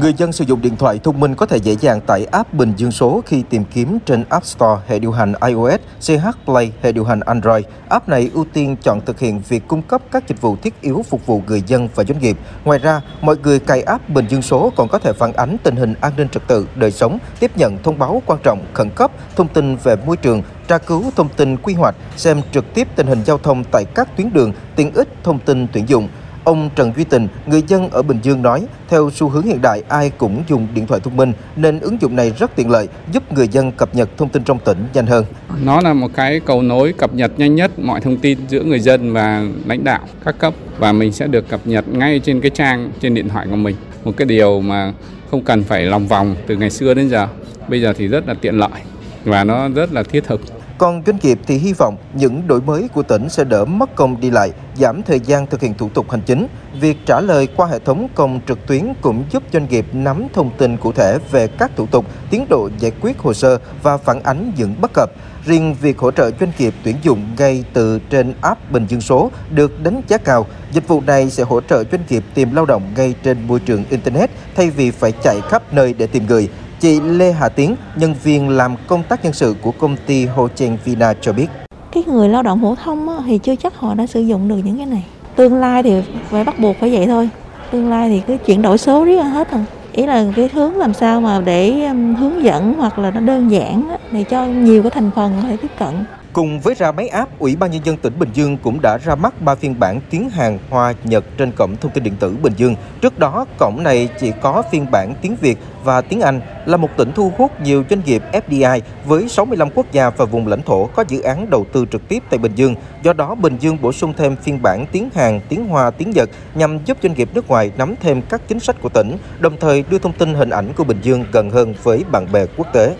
Người dân sử dụng điện thoại thông minh có thể dễ dàng tải app Bình Dương số khi tìm kiếm trên App Store hệ điều hành iOS, CH Play hệ điều hành Android. App này ưu tiên chọn thực hiện việc cung cấp các dịch vụ thiết yếu phục vụ người dân và doanh nghiệp. Ngoài ra, mọi người cài app Bình Dương số còn có thể phản ánh tình hình an ninh trật tự, đời sống, tiếp nhận thông báo quan trọng, khẩn cấp, thông tin về môi trường, tra cứu thông tin quy hoạch, xem trực tiếp tình hình giao thông tại các tuyến đường, tiện ích thông tin tuyển dụng. Ông Trần Duy Tình, người dân ở Bình Dương nói, theo xu hướng hiện đại ai cũng dùng điện thoại thông minh nên ứng dụng này rất tiện lợi, giúp người dân cập nhật thông tin trong tỉnh nhanh hơn. Nó là một cái cầu nối cập nhật nhanh nhất mọi thông tin giữa người dân và lãnh đạo các cấp và mình sẽ được cập nhật ngay trên cái trang trên điện thoại của mình. Một cái điều mà không cần phải lòng vòng từ ngày xưa đến giờ. Bây giờ thì rất là tiện lợi và nó rất là thiết thực. Còn doanh nghiệp thì hy vọng những đổi mới của tỉnh sẽ đỡ mất công đi lại, giảm thời gian thực hiện thủ tục hành chính. Việc trả lời qua hệ thống công trực tuyến cũng giúp doanh nghiệp nắm thông tin cụ thể về các thủ tục, tiến độ giải quyết hồ sơ và phản ánh những bất cập. Riêng việc hỗ trợ doanh nghiệp tuyển dụng ngay từ trên app Bình Dương số được đánh giá cao. Dịch vụ này sẽ hỗ trợ doanh nghiệp tìm lao động ngay trên môi trường Internet thay vì phải chạy khắp nơi để tìm người. Chị Lê Hà Tiến, nhân viên làm công tác nhân sự của công ty Ho Chen Vina cho biết. Cái người lao động phổ thông á, thì chưa chắc họ đã sử dụng được những cái này. Tương lai thì phải bắt buộc phải vậy thôi. Tương lai thì cứ chuyển đổi số riết hết rồi. Ý là cái hướng làm sao mà để hướng dẫn hoặc là nó đơn giản á, để cho nhiều cái thành phần có thể tiếp cận. Cùng với ra máy app, Ủy ban Nhân dân tỉnh Bình Dương cũng đã ra mắt 3 phiên bản tiếng Hàn, Hoa, Nhật trên cổng thông tin điện tử Bình Dương. Trước đó, cổng này chỉ có phiên bản tiếng Việt và tiếng Anh là một tỉnh thu hút nhiều doanh nghiệp FDI với 65 quốc gia và vùng lãnh thổ có dự án đầu tư trực tiếp tại Bình Dương. Do đó, Bình Dương bổ sung thêm phiên bản tiếng Hàn, tiếng Hoa, tiếng Nhật nhằm giúp doanh nghiệp nước ngoài nắm thêm các chính sách của tỉnh, đồng thời đưa thông tin hình ảnh của Bình Dương gần hơn với bạn bè quốc tế.